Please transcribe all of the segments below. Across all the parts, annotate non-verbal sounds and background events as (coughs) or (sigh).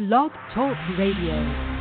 Blog Talk Radio.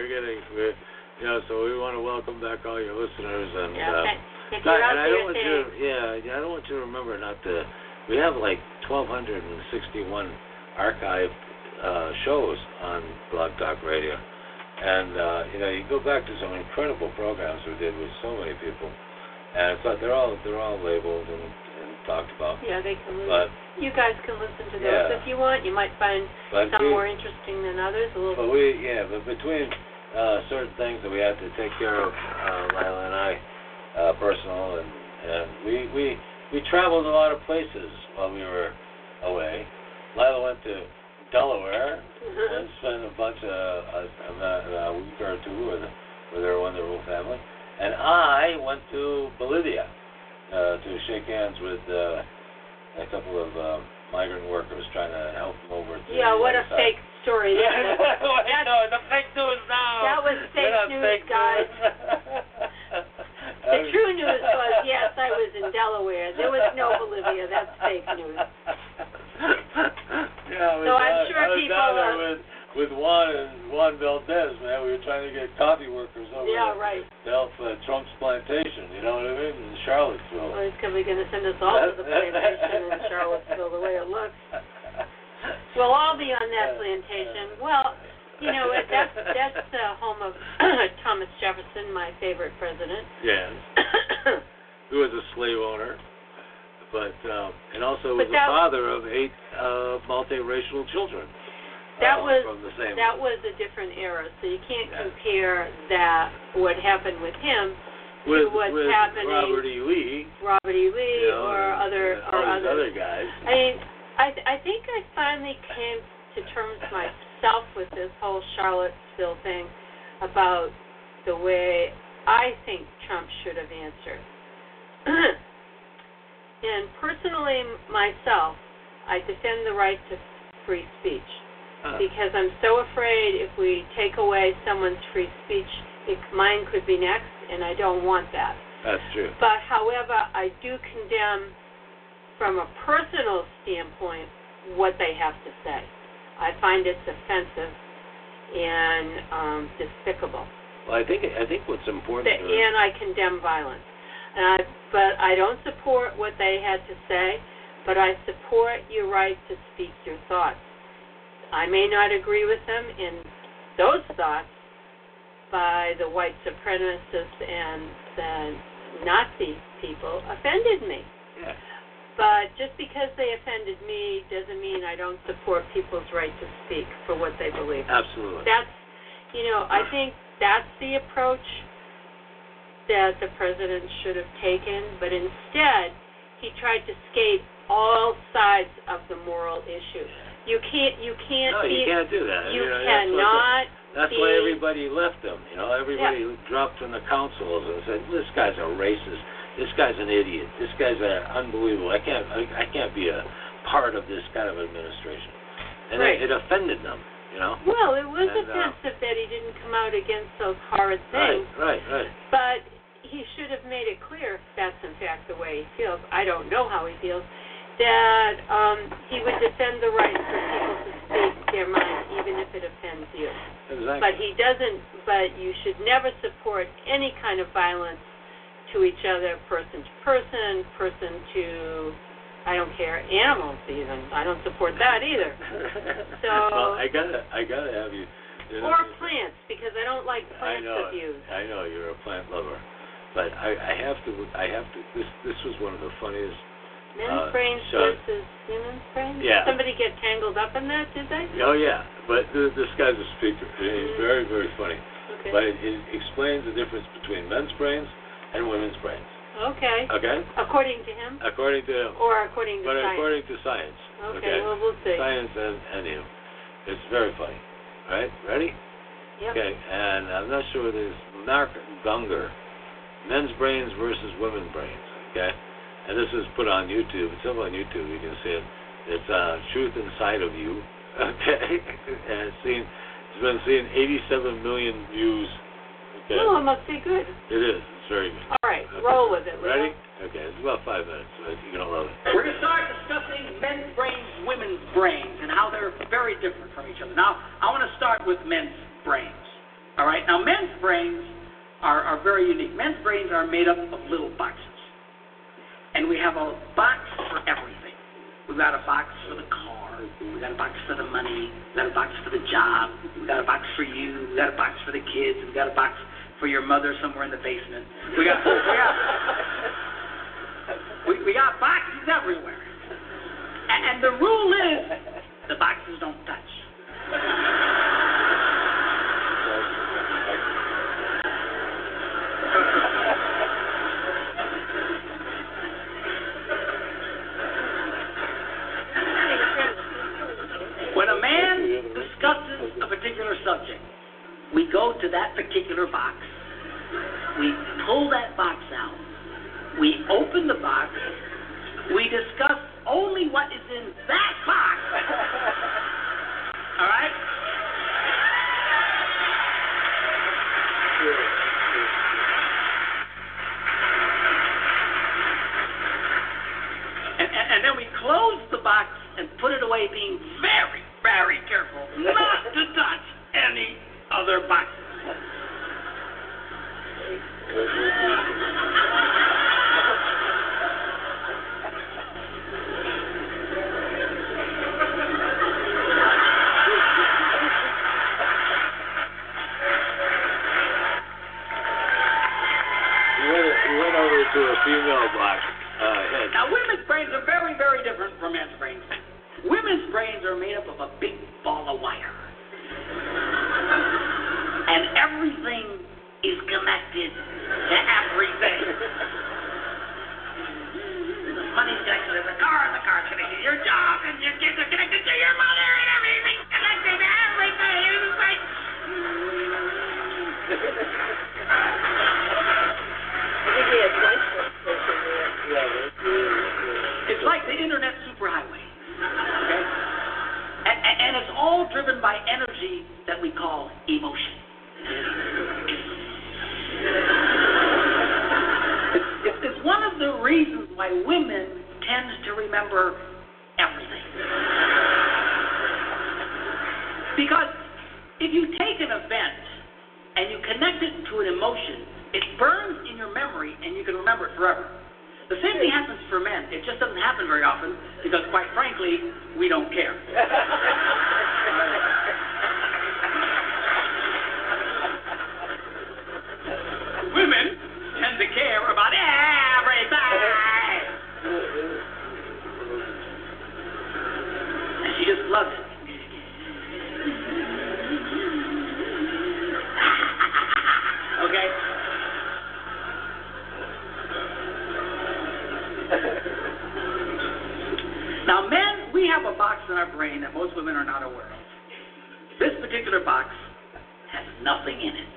we're getting, we're, so we want to welcome back all your listeners and. Yeah, okay. Um, if you're I, and I don't want you. To, yeah, I don't want you to remember not to. We have like 1,261 archived uh, shows on Blog Talk Radio, and uh, you know you go back to some incredible programs we did with so many people, and it's like they're all they're all labeled and, and talked about. Yeah, they can. Listen. But you guys can listen to those yeah. if you want. You might find some we, more interesting than others. A little. But we yeah, but between uh, certain things that we had to take care of, uh, Leila and I, uh, personal, and, and we we we traveled a lot of places while we were away. Leila went to Delaware uh-huh. and spent a bunch of a, a, a week or two with with her wonderful family, and I went to Bolivia uh, to shake hands with uh, a couple of. Um, migrant workers trying to help them over. To yeah, what a fake story. That was, no, the fake news now. That was fake news, fake guys. (laughs) the true news was, yes, I was in Delaware. There was no Bolivia. That's fake news. (laughs) Yeah, so down, I'm sure people are. With, with Juan and Juan Valdez, man, we were trying to get coffee workers over yeah, there right. to help uh, Trump's plantation. You know what I mean? In Charlottesville. Well, he's going to send us all to the (laughs) plantation in Charlottesville, the way it looks we'll all be on that uh, plantation. Uh. Well, you know that's (laughs) that's the home of (coughs) Thomas Jefferson, my favorite president. Yes. Who was a slave owner, but um, and also was the father of eight uh, multiracial children. That uh, was that was a different era, so you can't compare that what happened with him with, what's with happening. Robert E. Lee. Robert E. Lee you know, or other or other, other guys. I mean, I th- I think I finally came to terms myself with this whole Charlottesville thing about the way I think Trump should have answered. (clears throat) and personally, myself, I defend the right to free speech uh. because I'm so afraid if we take away someone's free speech, it, mine could be next, and I don't want that. That's true. But however, I do condemn from a personal standpoint what they have to say. I find it's offensive and um, despicable. Well, I think I think what's important. The, and I condemn violence, uh, but I don't support what they had to say. But I support your right to speak your thoughts. I may not agree with them in those thoughts by the white supremacists and the Nazi people offended me. Yeah. But just because they offended me doesn't mean I don't support people's right to speak for what they believe. Absolutely. That's, you know, I think that's the approach that the president should have taken, but instead he tried to skate all sides of the moral issue. You can't. You can't. No, be, you can't do that. You, you know, cannot. That's, why, everybody left him. You know, everybody yeah. dropped from the councils and said, "This guy's a racist." This guy's an idiot. This guy's a unbelievable. I can't, I, I can't be a part of this kind of administration." And Right. it, it offended them. You know. Well, it was And, uh, offensive that he didn't come out against those horrid things, Right, right, right. but he should have made it clear if that's in fact the way he feels. I don't know how he feels. That um, he would defend the right for people to speak their mind, even if it offends you. Exactly. But he doesn't. But you should never support any kind of violence to each other, person to person, person to, I don't care, animals even. I don't support that either. (laughs) So. well, I gotta, I gotta have you. know, Or plants, because I don't like I plants know, abuse. I know you're a plant lover, but I, I have to, I have to. This, this was one of the funniest. Men's uh, brains so- versus women's brains? Yeah. Somebody get tangled up in that, did they? Oh yeah, but th- this guy's a speaker. and He's very, very funny. Okay. But it, it explains the difference between men's brains and women's brains. Okay. Okay, According to him? according to him, Or according to but science? according to science. okay, well, we'll see. Science and, and him. It's very funny. Right? Ready? Yep. Okay, and I'm not sure there's Mark Gungor, men's brains versus women's brains. Okay, and this is put on YouTube. It's up on YouTube. You can see it. It's uh, Truth Inside of You. (laughs) Okay, and it's seen. It's been seen 87 million views. Okay, Oh, it must be good. it is. It's very good. All right, Okay. roll with it, Leo. Ready? Okay, it's about five minutes. So you're gonna love it. We're going to start discussing men's brains, women's brains, and how they're very different from each other. Now, I want to start with men's brains. All right? Now, men's brains are, are very unique. Men's brains are made up of little boxes. And we have a box for everything. We've got a box for the car. We've got a box for the money. We've got a box for the job. We've got a box for you. We've got a box for the kids. We've got a box for your mother somewhere in the basement. We got, we got, we, we got boxes everywhere. And, and the rule is the boxes don't touch. When a man discusses a particular subject, we go to that particular box, we pull that box out, we open the box, we discuss only what is in that box. (laughs) All right?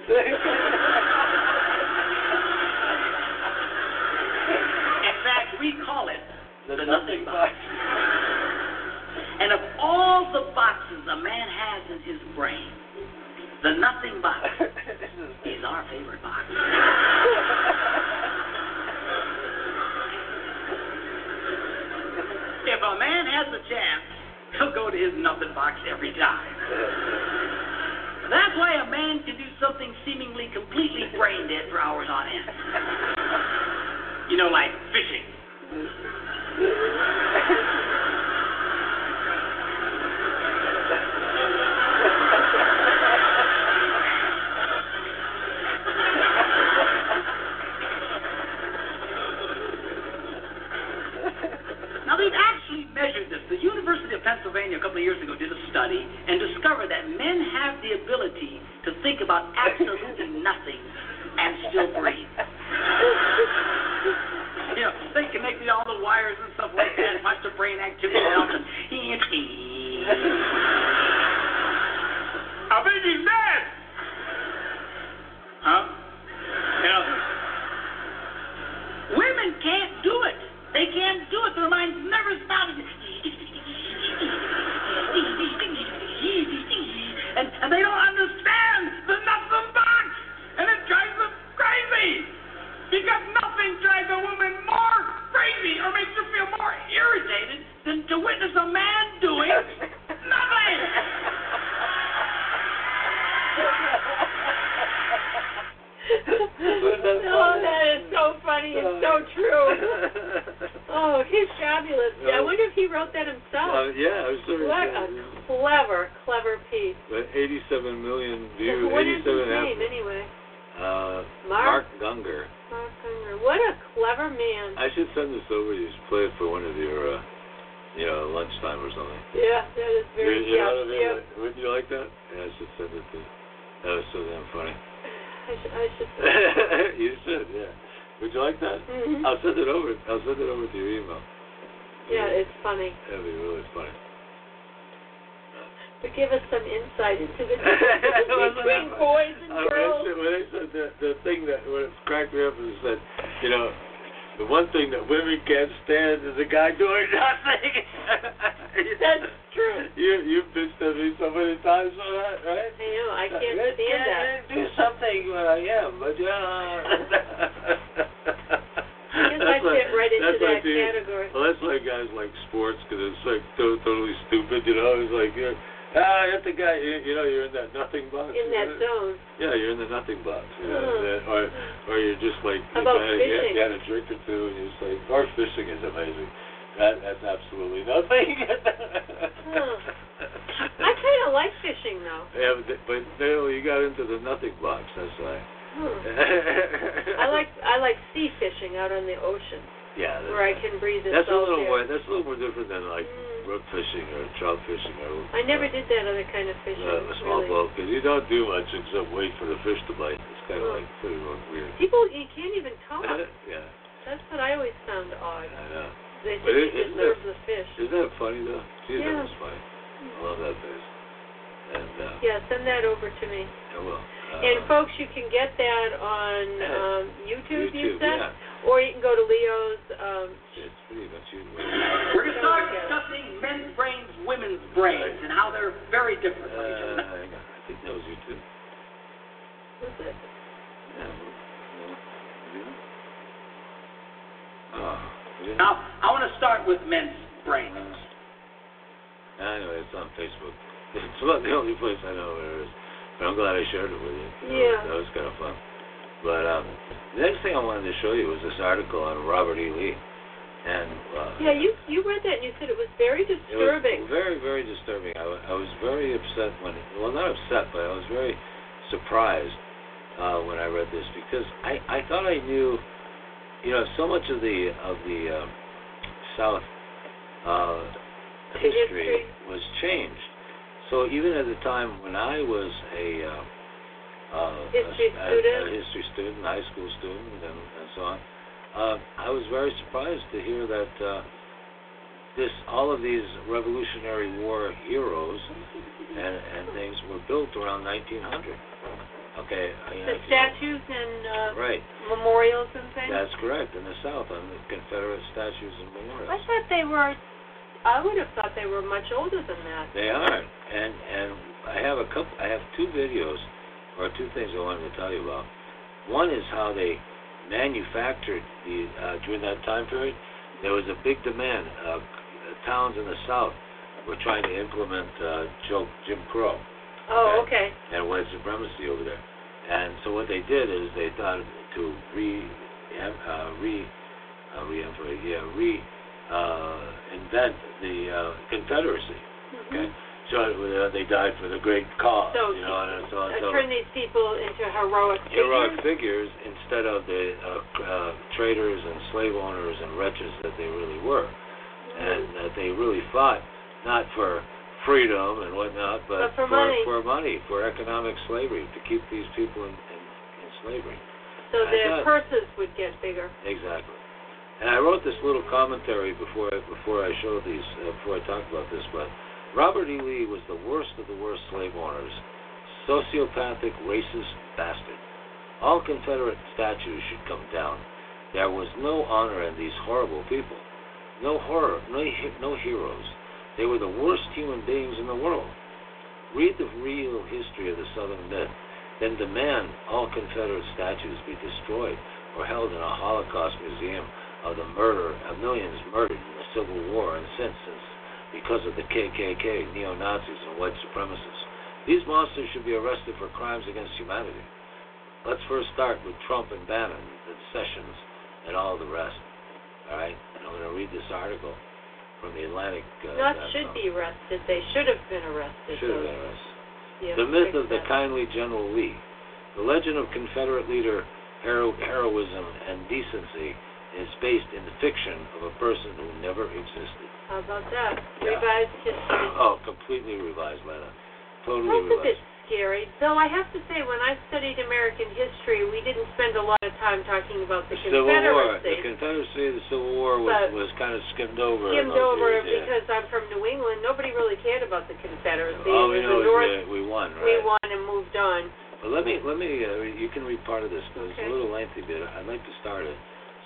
Say (laughs) funny and so true. (laughs) Oh, he's fabulous. I wonder if he wrote that himself. Uh, yeah, I'm sorry. What a clever, clever piece. But 87 million views. what is his name app- anyway? Uh, Mark? Mark Gungor. Mark Unger. What a clever man. I should send this over. to You should play it for one of your, uh, you know, lunchtime or something. Yeah, that is very you, you yeah, know what I yeah. Like, Would you like that? Yeah, I should send it to. You. That was so damn funny. I should. I should. (laughs) you should, yeah. Would you like that? Mhm. I'll send it over. I'll send it over to your email. Yeah, it's funny. That'd be really funny. But give us some insight into the (laughs) difference between (laughs) boys and girls. when they said the, the thing that when it cracked me up is that, you know, the one thing that women can't stand is a guy doing (laughs) nothing. That's true. You you bitched at me so many times for that, right? I know. I can't Yeah, stand yeah, that. yeah, Do something I am, but yeah. I guess I fit right into that's like the- category. Well, that's why guys like sports because it's like to- totally stupid, you know. It's like you're, ah, you're the guy, you, you know, you're in that nothing box. In that know? zone. Yeah, you're in the nothing box. You know, Hmm. that- or or you're just like How you, about had, you, had, fishing? you had a drink or two and you're just like, or fishing is amazing. That that's absolutely nothing. I kind of like fishing though. Yeah, but, but Dale, you got into the nothing box. That's why. Hmm. I like I like sea fishing out on the ocean Yeah. That's, where I can breathe the that's a little air. more. That's a little more different than like Mm. brook fishing or trout fishing or. I never did that other kind of fishing. Uh, a small really. boat because you don't do much except wait for the fish to bite. It's kind of Hmm. like pretty weird. People, you can't even talk. (laughs) yeah, That's what I always found odd. I know. They think it- you isn't that- the fish. Isn't that funny though? Gee, Yeah. that was funny. I love that face. And uh, Yeah, send that over to me. I will. Uh, And folks, you can get that on um, YouTube, you YouTube, said, yeah. or you can go to Leo's. Um, It's pretty much you. We're going to start discussing men's brains, women's brains, and how they're very different from each Uh, other. hang on. I think that was you too. what's it? Yeah. Yeah. Oh. Yeah. Now, I want to start with men's brains. Uh, anyway, it's on Facebook. (laughs) It's about the only place I know where it is. But I'm glad I shared it with you. That Yeah. Was, that was kind of fun. But um, the next thing I wanted to show you was this article on Robert E. Lee. And uh, Yeah, you you read that and you said it was very it was disturbing. very, very disturbing. I, I was very upset when, well, not upset, but I was very surprised uh, when I read this because I, I thought I knew, you know, so much of the of the um, South uh, history, history. was changed. So even at the time when I was a uh, uh, History a, student? a, history student, high school student, and, and so on, uh, I was very surprised to hear that uh, this all of these Revolutionary War heroes and and things were built around 1900. Okay. I The you- statues and uh, Right. memorials and things. That's correct. In the South, on the Confederate statues and memorials. I thought they were. I would have thought they were much older than that. They are, and and I have a couple. I have two videos, or two things I wanted to tell you about. One is how they manufactured the uh, during that time period. There was a big demand. Uh, towns in the South were trying to implement uh, Joe, Jim Crow Oh, Okay. and white supremacy over there. And so what they did is they thought to re, uh, re, uh, re, yeah, re, uh, invent the uh, Confederacy. Okay, so uh, they died for the great cause. So, you know, and so, Uh, so turn these people into heroic heroic figures. figures instead of the uh, uh, traitors and slave owners and wretches that they really were, and that they really fought not for freedom and whatnot, but, But for money. for money, for economic slavery, to keep these people in, in, in slavery. So I their thought- purses would get bigger. Exactly. And I wrote this little commentary before I, before I showed these, uh, before I talked about this, but Robert E. Lee was the worst of the worst slave owners, sociopathic, racist bastard. All Confederate statues should come down. There was no honor in these horrible people. No horror, no, no heroes. They were the worst human beings in the world. Read the real history of the Southern myth, then demand all Confederate statues be destroyed or held in a Holocaust museum of the murder of millions murdered in the Civil War and since, because of the KKK, neo-Nazis, and white supremacists. These monsters should be arrested for crimes against humanity. Let's first start with Trump and Bannon, the Sessions, and all the rest. All right? And I'm going to read this article from the Atlantic. Uh, Not should be arrested. They should have been arrested. Should have been arrested. The myth of the that. kindly General Lee. The legend of Confederate leader hero- heroism and decency is based in the fiction of a person who never existed. How about that? Yeah. Revised history. Oh, completely revised, Lena. Totally revised. Scary. Though I have to say, when I studied American history, we didn't spend a lot of time talking about the, The Civil War, the Confederacy. Confederacy, the Civil War was, But was kind of skimmed over. skimmed over years, yeah. because I'm from New England. Nobody really cared about the Confederacy. All we know is North. that we won, right? We won and moved on. But let me, let me, uh, you can read part of this because it's a little lengthy but I'd like to start it.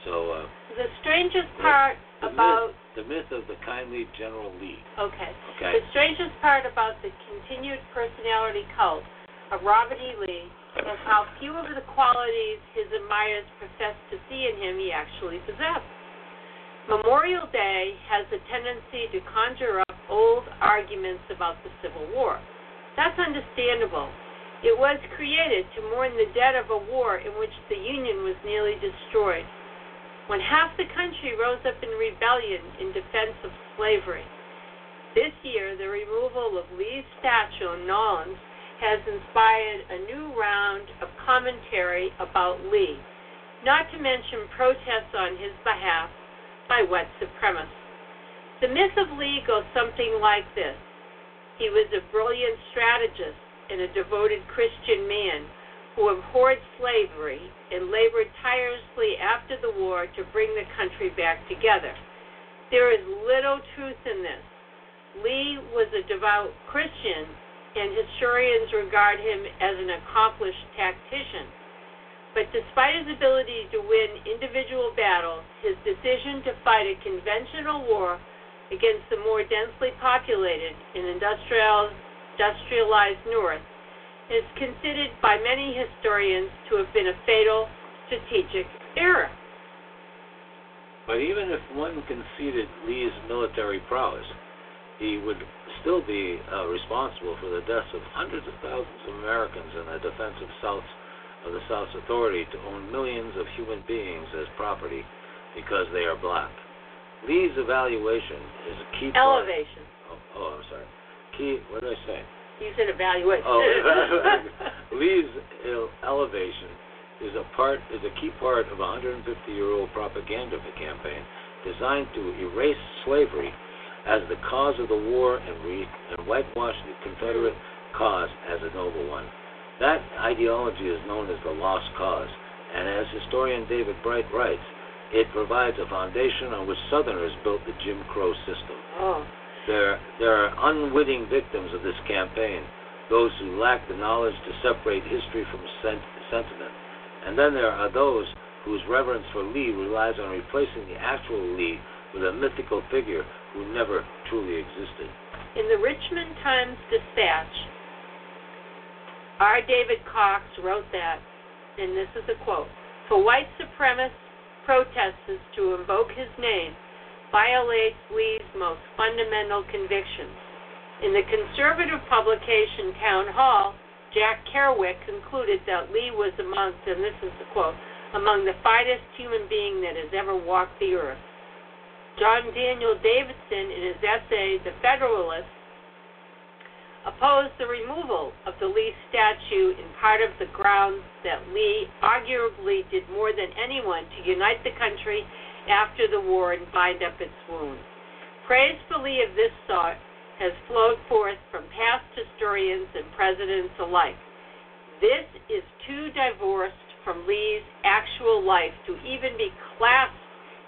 So, uh, The strangest part the about myth, the myth of the kindly General Lee. okay. Okay. The strangest part about the continued personality cult of Robert E. Lee is how few of the qualities his admirers profess to see in him he actually possessed. Memorial Day has a tendency to conjure up old arguments about the Civil War. That's understandable. It was created to mourn the dead of a war in which the Union was nearly destroyed. When half the country rose up in rebellion in defense of slavery. This year, the removal of Lee's statue in New Orleans has inspired a new round of commentary about Lee, not to mention protests on his behalf by white supremacists. The myth of Lee goes something like this He was a brilliant strategist and a devoted Christian man who abhorred slavery and labored tirelessly after the war to bring the country back together. There is little truth in this. Lee was a devout Christian, and historians regard him as an accomplished tactician. But despite his ability to win individual battles, his decision to fight a conventional war against the more densely populated and industrialized North is considered by many historians to have been a fatal strategic error. But even if one conceded Lee's military prowess, he would still be uh, responsible for the deaths of hundreds of thousands of Americans in the defense of South's of the South's authority to own millions of human beings as property because they are black. Lee's evaluation is a key part- Elevation. Oh, oh, I'm sorry. Key. What did I say? Evaluation. Oh, (laughs) Lee's elevation is a part is a key part of a 150-year-old propaganda campaign designed to erase slavery as the cause of the war and, re- and whitewash the Confederate cause as a noble one. That ideology is known as the lost cause, and as historian David Blight writes, It provides a foundation on which Southerners built the Jim Crow system. Oh. There, there are unwitting victims of this campaign, those who lack the knowledge to separate history from sent- sentiment. And then there are those whose reverence for Lee relies on replacing the actual Lee with a mythical figure who never truly existed. In the Richmond Times Dispatch, R. David Cox wrote that, and this is a quote For white supremacist protesters to invoke his name violates Lee's most fundamental convictions. In the conservative publication Town Hall, Jack Kerwick concluded that Lee was among, and this is the quote, among the finest human being that has ever walked the earth. John Daniel Davidson, in his essay, The Federalist, opposed the removal of the Lee statue in part of the grounds that Lee arguably did more than anyone to unite the country after the war and bind up its wounds. Praise for Lee of this sort has flowed forth from past historians and presidents alike. This is too divorced from Lee's actual life to even be classed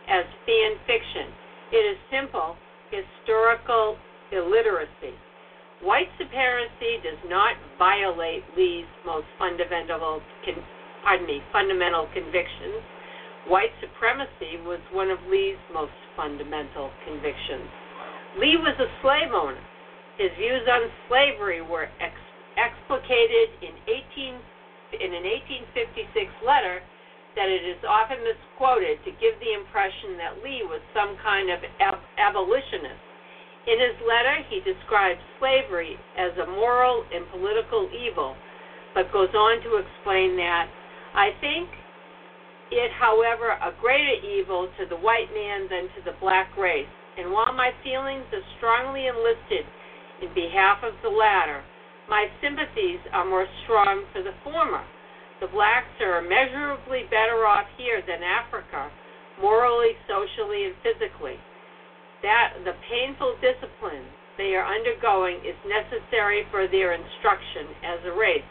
as fan fiction. It is simple historical illiteracy. White supremacy does not violate Lee's most fundamental, con, pardon me, fundamental convictions. White supremacy was one of Lee's most fundamental convictions. Lee was a slave owner. His views on slavery were ex- explicated in 18 in an 1856 letter that it is often misquoted to give the impression that Lee was some kind of ab- abolitionist in his letter, he describes slavery as a moral and political evil, but goes on to explain that I think it, however, a greater evil to the white man than to the black race. And while my feelings are strongly enlisted in behalf of the latter, my sympathies are more strong for the former. The blacks are immeasurably better off here than Africa, morally, socially, and physically that the painful discipline they are undergoing is necessary for their instruction as a race,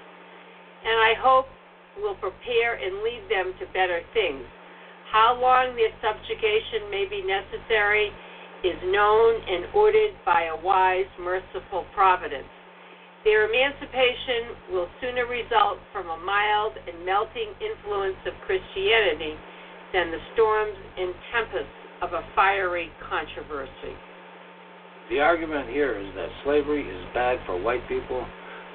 and I hope will prepare and lead them to better things. How long their subjugation may be necessary is known and ordered by a wise, merciful providence. Their emancipation will sooner result from a mild and melting influence of Christianity than the storms and tempests of a fiery controversy. The argument here is that slavery is bad for white people,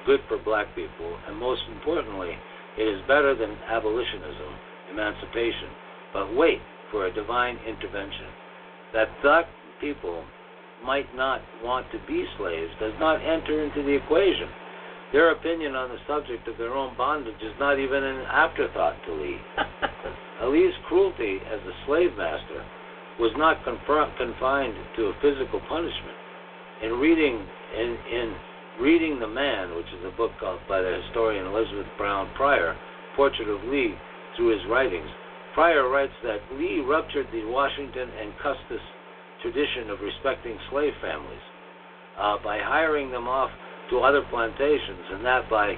good for black people, and most importantly, it is better than abolitionism, emancipation. But wait for a divine intervention. That black people might not want to be slaves does not enter into the equation. Their opinion on the subject of their own bondage is not even an afterthought to Lee. (laughs) Lee's cruelty as a slave master was not confined to a physical punishment. In reading in, in reading the Man, which is a book by the historian Elizabeth Brown Pryor, Portrait of Lee through his writings, Pryor writes that Lee ruptured the Washington and Custis tradition of respecting slave families uh, by hiring them off to other plantations, and that by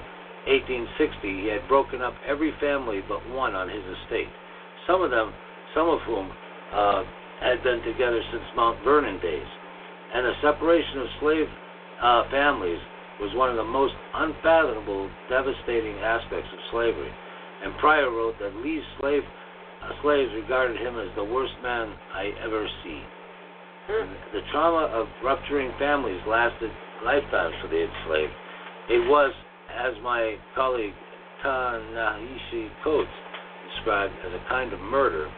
1860 he had broken up every family but one on his estate. Some of them, some of whom uh, had been together since Mount Vernon days, and the separation of slave uh, families was one of the most unfathomable, devastating aspects of slavery. And Pryor wrote that Lee's slave, uh, slaves regarded him as the worst man I ever see. And the trauma of rupturing families lasted lifetimes for the enslaved. It was, as my colleague Ta-Nehisi Coates described, as a kind of murder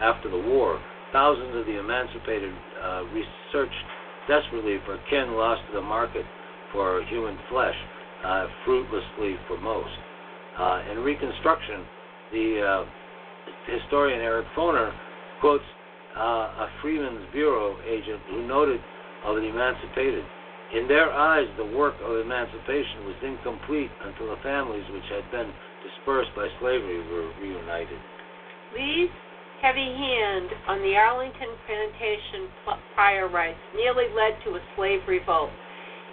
after the war Thousands of the emancipated uh, researched desperately for kin lost to the market for human flesh, uh, fruitlessly for most. Uh, in Reconstruction, the uh, historian Eric Foner quotes uh, a Freedmen's Bureau agent who noted of the emancipated. In their eyes, the work of emancipation was incomplete until the families which had been dispersed by slavery were reunited. Lee's heavy hand on the Arlington plantation Pryor writes nearly led to a slave revolt,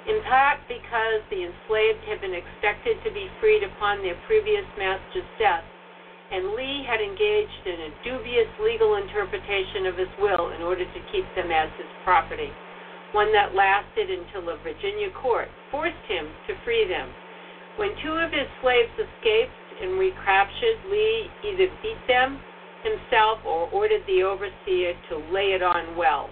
in part because the enslaved had been expected to be freed upon their previous master's death, and Lee had engaged in a dubious legal interpretation of his will in order to keep them as his property, one that lasted until a Virginia court forced him to free them. When two of his slaves escaped and recaptured, Lee either beat them himself or ordered the overseer to lay it on well.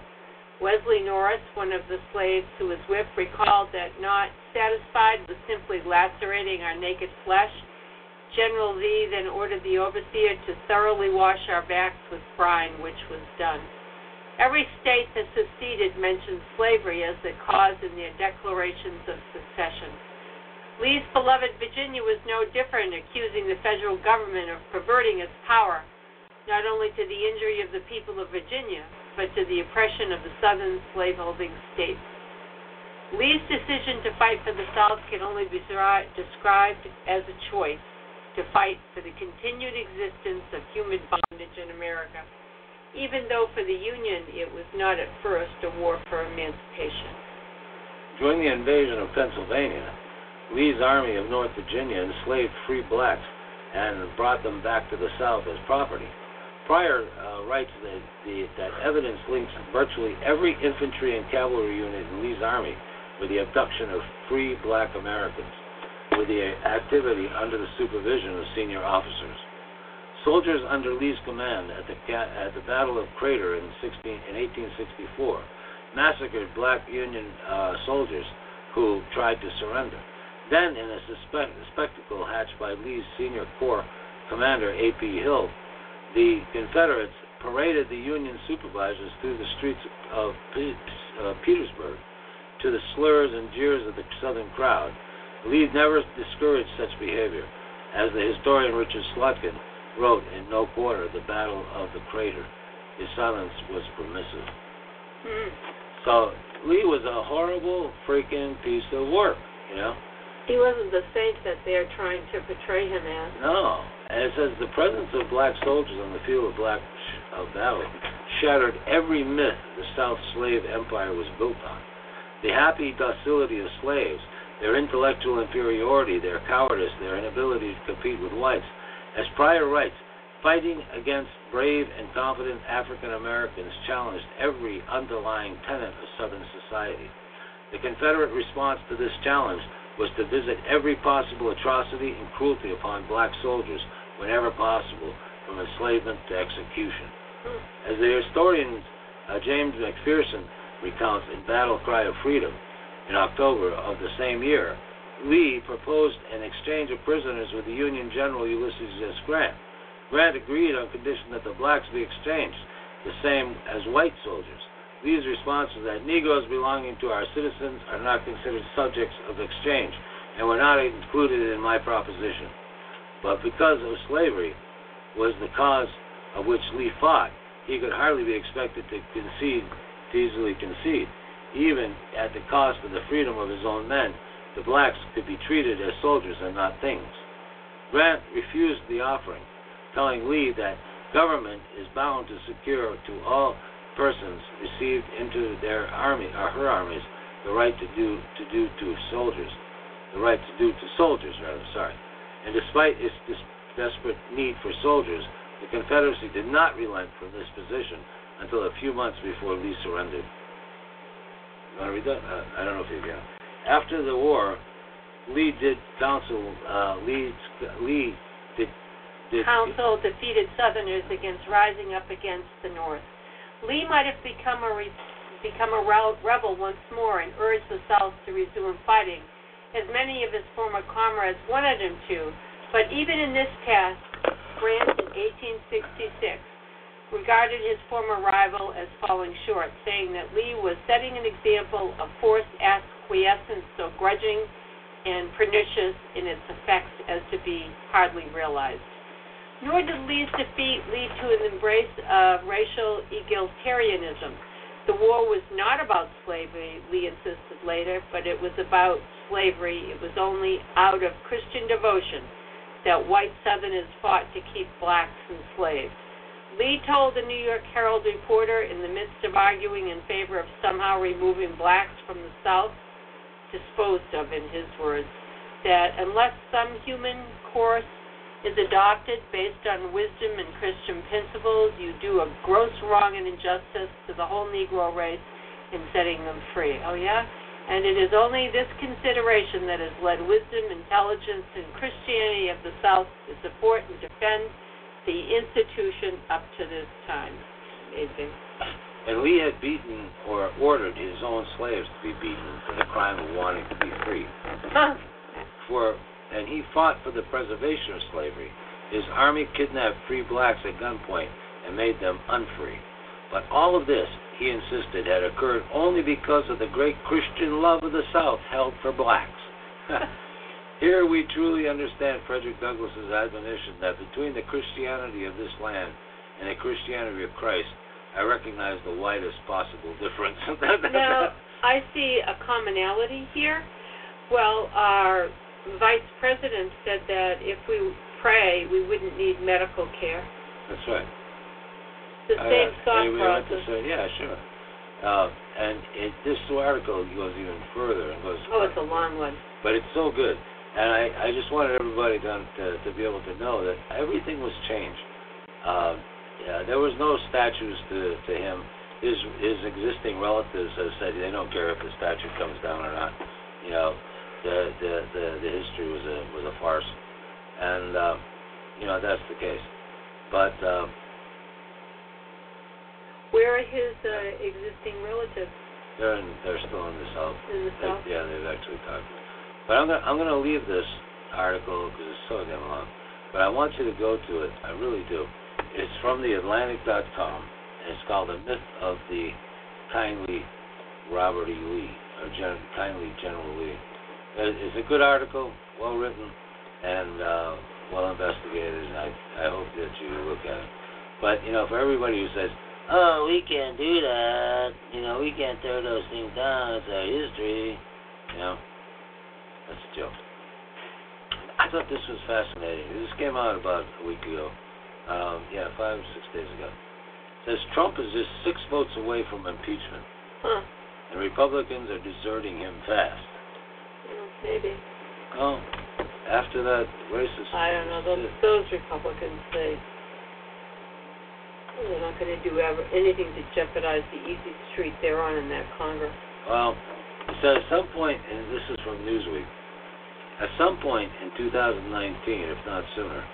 Wesley Norris, one of the slaves who was whipped, recalled that not satisfied with simply lacerating our naked flesh, General Lee then ordered the overseer to thoroughly wash our backs with brine, which was done. Every state that seceded mentioned slavery as the cause in their declarations of secession. Lee's beloved Virginia was no different, accusing the federal government of perverting its power, not only to the injury of the people of Virginia, but to the oppression of the southern slaveholding states. Lee's decision to fight for the South can only be described as a choice to fight for the continued existence of human bondage in America, even though for the Union it was not at first a war for emancipation. During the invasion of Pennsylvania, Lee's army of North Virginia enslaved free blacks and brought them back to the South as property. Pryor uh, writes that, the, that evidence links virtually every infantry and cavalry unit in Lee's army with the abduction of free black Americans, with the activity under the supervision of senior officers. Soldiers under Lee's command at the, at the Battle of Crater in, 16, in 1864 massacred black Union uh, soldiers who tried to surrender. Then, in a spectacle hatched by Lee's senior corps commander, A.P. Hill, the Confederates paraded the Union supervisors through the streets of uh, Petersburg to the slurs and jeers of the Southern crowd. Lee never discouraged such behavior, as the historian Richard Slotkin wrote in No Quarter, The Battle of the Crater. His silence was permissive. Mm. So Lee was a horrible freaking piece of work, you know. He wasn't the saint that they're trying to portray him as. No. And it says the presence of black soldiers on the field of black of battle shattered every myth the South slave empire was built on the happy docility of slaves, their intellectual inferiority, their cowardice, their inability to compete with whites. As Pryor writes, fighting against brave and confident African Americans challenged every underlying tenet of Southern society. The Confederate response to this challenge was to visit every possible atrocity and cruelty upon black soldiers whenever possible, from enslavement to execution. As the historian uh, James McPherson recounts in Battle Cry of Freedom in October of the same year, Lee proposed an exchange of prisoners with the Union General Ulysses S. Grant. Grant agreed on condition that the blacks be exchanged, the same as white soldiers. Lee's response was that Negroes belonging to our citizens are not considered subjects of exchange and were not included in my proposition. But because of slavery was the cause of which Lee fought, he could hardly be expected to concede to easily concede. Even at the cost of the freedom of his own men, the blacks could be treated as soldiers and not things. Grant refused the offering, telling Lee that government is bound to secure to all persons received into their army or her armies the right to do to do to soldiers, the right to do to soldiers rather. Sorry, and despite its desperate need for soldiers, the Confederacy did not relent from this position until a few months before Lee surrendered. You want to read that? Uh, I don't know if you can. After the war, Lee did counsel. Uh, Lee Lee did, did counsel defeated Southerners against rising up against the North. Lee might have become a re- become a rebel once more and urged the South to resume fighting, as many of his former comrades wanted him to. But even in this task, Grant in 1866 regarded his former rival as falling short, saying that Lee was setting an example of forced acquiescence so grudging and pernicious in its effects as to be hardly realized. Nor did Lee's defeat lead to an embrace of racial egalitarianism. The war was not about slavery, Lee insisted later, but it was about slavery. It was only out of Christian devotion that white Southerners fought to keep blacks enslaved. Lee told the New York Herald reporter in the midst of arguing in favor of somehow removing blacks from the South, disposed of in his words, that unless some human course is adopted based on wisdom and Christian principles, you do a gross wrong and injustice to the whole Negro race in setting them free. Oh, yeah? And it is only this consideration that has led wisdom, intelligence, and Christianity of the South to support and defend the institution up to this time. Amazing. And Lee had beaten or ordered his own slaves to be beaten for the crime of wanting to be free. Huh. For and he fought for the preservation of slavery. His army kidnapped free blacks at gunpoint and made them unfree. But all of this, he insisted, had occurred only because of the great Christian love of the South held for blacks. (laughs) Here we truly understand Frederick Douglass's admonition that between the Christianity of this land and the Christianity of Christ, I recognize the widest possible difference. (laughs) now, I see a commonality here. Well, our vice president said that if we pray, we wouldn't need medical care. That's right. The same uh, thought process. Say, yeah, sure. Uh, and it, this article goes even further and goes. Oh, it's a long one. But it's so good, and I, I just wanted everybody to, to to be able to know that everything was changed. Uh, yeah, there was no statues to to him. His his existing relatives have said they don't care if the statue comes down or not. You know, the the the, the history was a was a farce, and uh, you know that's the case. But uh, Where are his uh, existing relatives they're in, they're still in the south. in the They- South? yeah, they've actually talked. But I'm gonna I'm gonna leave this article because it's so damn long. But I want you to go to it. I really do. It's from the Atlantic.com. And it's called "The Myth of the Kindly Robert E. Lee" or Gen- Kindly General Lee. It's a good article, well written, and uh, well investigated. And I I hope that you look at it. But you know, for everybody who says, "Oh, we can't do that," you know, we can't tear those things down. It's our history. You know, that's a joke. I thought this was fascinating. This came out about a week ago. Um, yeah, five or six days ago. It says Trump is just six votes away from impeachment, Huh. and Republicans are deserting him fast. Maybe. Oh, after that racist. I don't know. Those, those Republicans, they they're not going to do ever anything to jeopardize the easy street they're on in that Congress. Well, so at some point, and this is from Newsweek, at some point in 2019, if not sooner,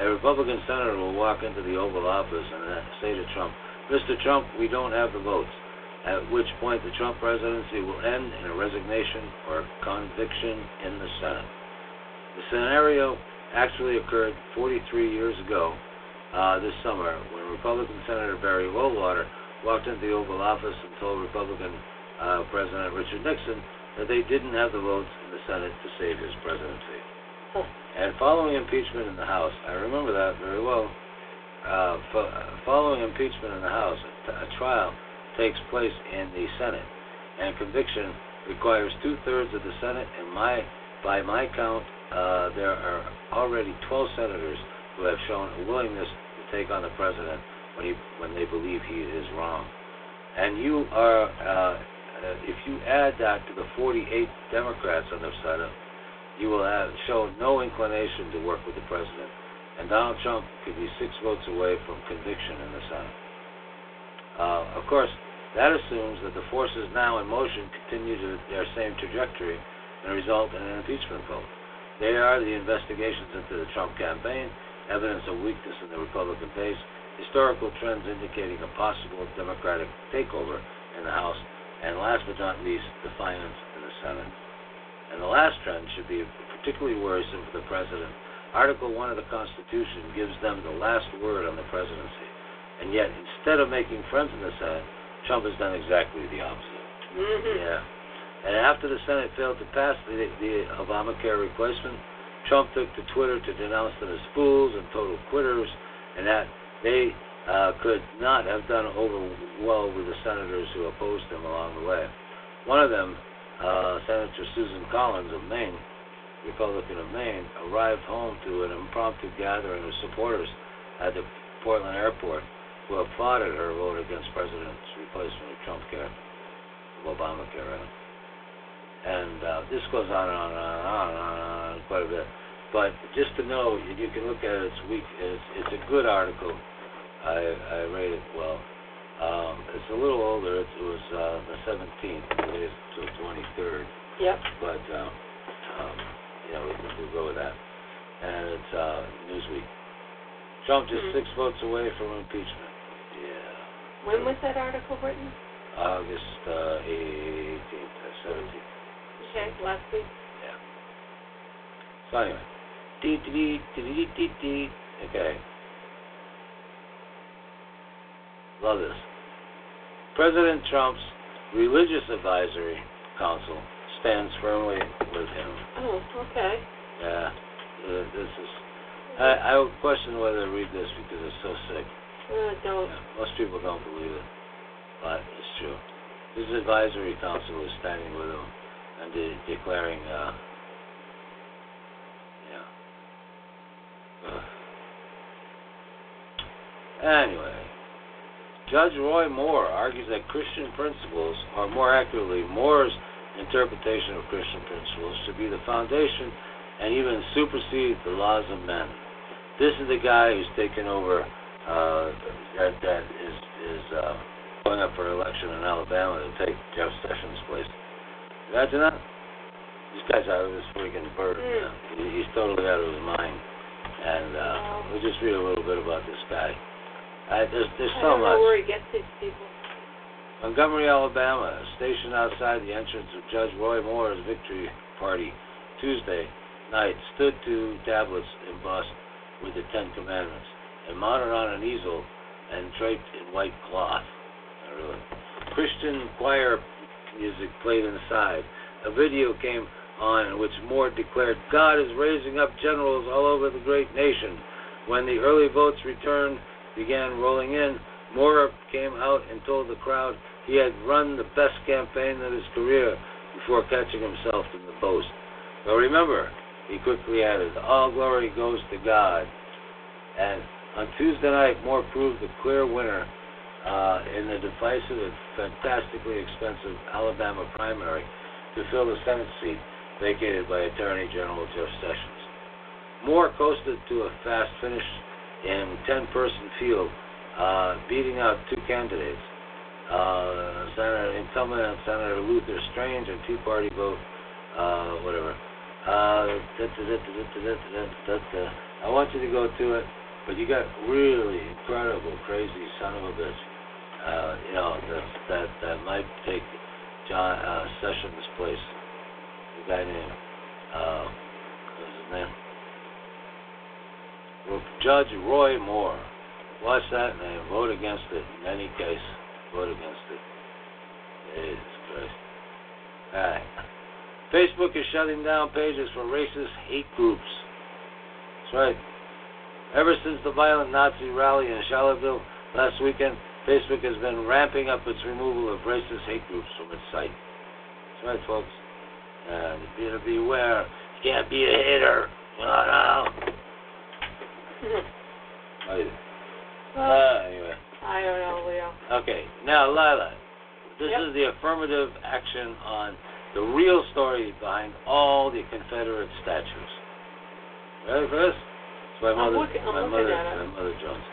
a Republican senator will walk into the Oval Office and uh, say to Trump, Mr. Trump, we don't have the votes. At which point the Trump presidency will end in a resignation or conviction in the Senate. The scenario actually occurred 43 years ago uh, this summer when Republican Senator Barry Goldwater walked into the Oval Office and told Republican uh, President Richard Nixon that they didn't have the votes in the Senate to save his presidency. Huh. And following impeachment in the House, I remember that very well. Uh, fo- following impeachment in the House, a, t- a trial takes place in the Senate, and conviction requires two thirds of the Senate. And my, by my count, uh, there are already 12 senators who have shown a willingness take on the president when he when they believe he is wrong. And you are, uh, if you add that to the 48 Democrats on the Senate, you will have show no inclination to work with the president. And Donald Trump could be six votes away from conviction in the Senate. Uh, of course, that assumes that the forces now in motion continue to their same trajectory and result in an impeachment vote. They are the investigations into the Trump campaign, evidence of weakness in the Republican base, historical trends indicating a possible Democratic takeover in the House, and last but not least, defiance in the Senate. And the last trend should be particularly worrisome for the president. Article 1 of the Constitution gives them the last word on the presidency. And yet, instead of making friends in the Senate, Trump has done exactly the opposite. Mm-hmm. Yeah. And after the Senate failed to pass the, the Obamacare replacement, Trump took to Twitter to denounce them as fools and total quitters, and that they uh, could not have done over well with the senators who opposed him along the way. One of them, uh, Senator Susan Collins of Maine, Republican of Maine, arrived home to an impromptu gathering of supporters at the Portland airport who applauded her vote against President's replacement of Trump care, of Obamacare. rather. And uh, this goes on and on and on and on, and on and on quite a bit. But just to know, you you can look at it. It's week. It's, it's a good article. I I rate it well. Um, it's a little older. It, it was uh, the 17th. It is till 23rd. Yep. But um, um, you know, we can we'll go with that. And it's uh, Newsweek. Trump just Mhm. six votes away from impeachment. Yeah. When was that article written? August uh, 18th or 17th. Okay, last week. Yeah. So anyway, dee dee dee dee dee dee dee. Okay. Love this. President Trump's religious advisory council stands firmly with him. Oh, okay. Yeah, uh, this is. I, I would question whether to read this because it's so sick. Uh, don't. Yeah, most people don't believe it, but it's true. His advisory council is standing with him and de- declaring, uh, yeah. Ugh. Anyway, Judge Roy Moore argues that Christian principles, or more accurately, Moore's interpretation of Christian principles, should be the foundation and even supersede the laws of men. This is the guy who's taken over uh, that that is is uh, going up for election in Alabama to take Jeff Sessions' place. Imagine that. This guy's out of his freaking bird. Mm. He, he's totally out of his mind. And uh, Wow. we'll just read a little bit about this guy. Uh, there's there's I so don't much. know where he gets these people. Montgomery, Alabama, stationed outside the entrance of Judge Roy Moore's victory party Tuesday night, stood two tablets embossed with the Ten Commandments and mounted on an easel and draped in white cloth. Really. Christian choir music played inside. A video came on in which Moore declared, God is raising up generals all over the great nation. When the early votes returned began rolling in, Moore came out and told the crowd he had run the best campaign of his career before catching himself in the boast. But remember, he quickly added, all glory goes to God. And on Tuesday night, Moore proved the clear winner uh, in the divisive and fantastically expensive Alabama primary to fill the Senate seat vacated by Attorney General Jeff Sessions. Moore coasted to a fast finish in 10 person field, uh, beating out two candidates, uh, Senator incumbent and Senator Luther Strange, and two-party vote, uh, whatever. I want you to go to it, but you got really incredible, crazy son of a bitch uh, you know that that that might take John uh, Sessions' place. The guy named uh, what's his name? Well, Judge Roy Moore. Watch that and vote against it. In any case, vote against it. Jesus Christ. Alright. Facebook is shutting down pages for racist hate groups. That's right. Ever since the violent Nazi rally in Charlottesville last weekend, Facebook has been ramping up its removal of racist hate groups from its site. That's right, folks. And you better beware. You can't be a hater. You know. Oh, (laughs) well, uh, anyway. I don't know, Leo. Okay, now Leila, this Yep. is the affirmative action on the real story behind all the Confederate statues. Ready for this? It's my I'm mother, looking- I'm my mother, my mother Jones.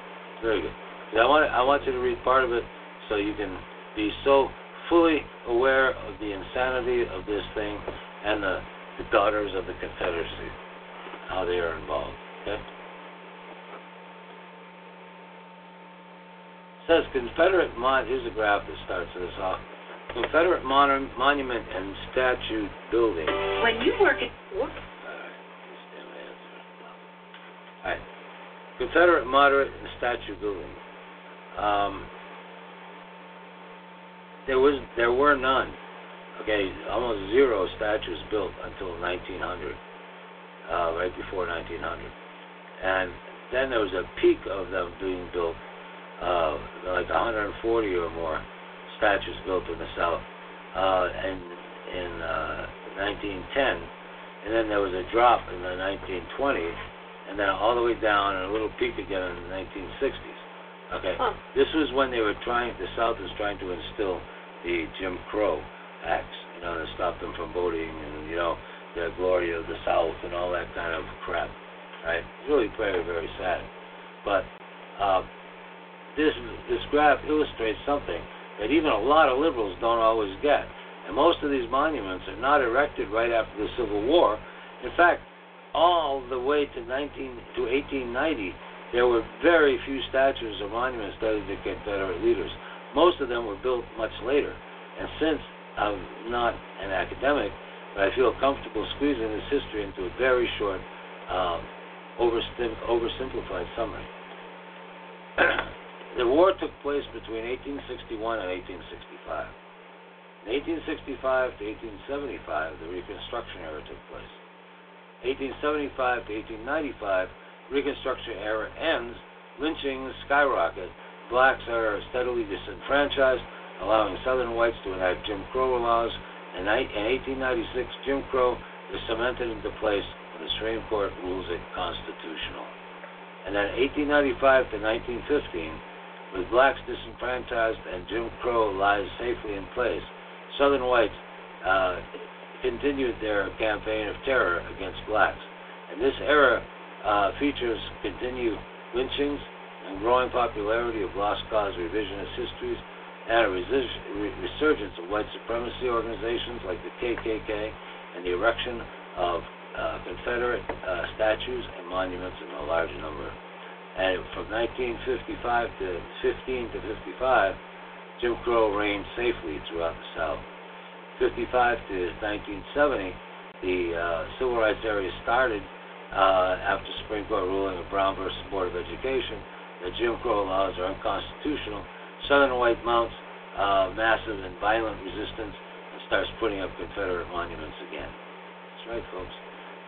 Very good. I want, I want you to read part of it so you can be so fully aware of the insanity of this thing and the, the daughters of the Confederacy, how they are involved. Okay. says Confederate mon here's a graph that starts this off. Confederate mon- monument and statue building. When you work at Whoops. Alright, this damn answer. Alright. Confederate moderate and statue building. Um, there was there were none. Okay, almost zero statues built until 1900, uh, right before 1900, and then there was a peak of them being built, uh, like 140 or more statues built in the South, uh, and in uh, 1910, and then there was a drop in the 1920s, and then all the way down, and a little peak again in the 1960s. Okay, Huh. this was when they were trying. The South was trying to instill the Jim Crow acts, you know, to stop them from voting, and you know, the glory of the South and all that kind of crap, right? It's really very, very sad. But uh, this this graph illustrates something that even a lot of liberals don't always get. And most of these monuments are not erected right after the Civil War. In fact, all the way to 19 to 1890, there were very few statues or monuments dedicated to Confederate leaders. Most of them were built much later. And since I'm not an academic, but I feel comfortable squeezing this history into a very short, uh, oversimplified summary. (clears throat) the war took place between 1861 and 1865. In 1865 to 1875, the Reconstruction era took place. 1875 to 1895, Reconstruction era ends, lynchings skyrocket, blacks are steadily disenfranchised, allowing Southern whites to enact Jim Crow laws. And in 1896, Jim Crow is cemented into place, and the Supreme Court rules it constitutional. And then 1895 to 1915, with blacks disenfranchised and Jim Crow lies safely in place, Southern whites uh, continued their campaign of terror against blacks. And this era uh, features continued lynchings and growing popularity of lost cause revisionist histories and a resurgence of white supremacy organizations like the KKK and the erection of uh, Confederate uh, statues and monuments in a large number. And from 1955 to 15 to 55, Jim Crow reigned safely throughout the South. 55 to 1970, the uh, civil rights era started uh, after Supreme Court ruling of Brown versus Board of Education that Jim Crow laws are unconstitutional. Southern white mounts uh, massive and violent resistance and starts putting up Confederate monuments again. That's right, folks.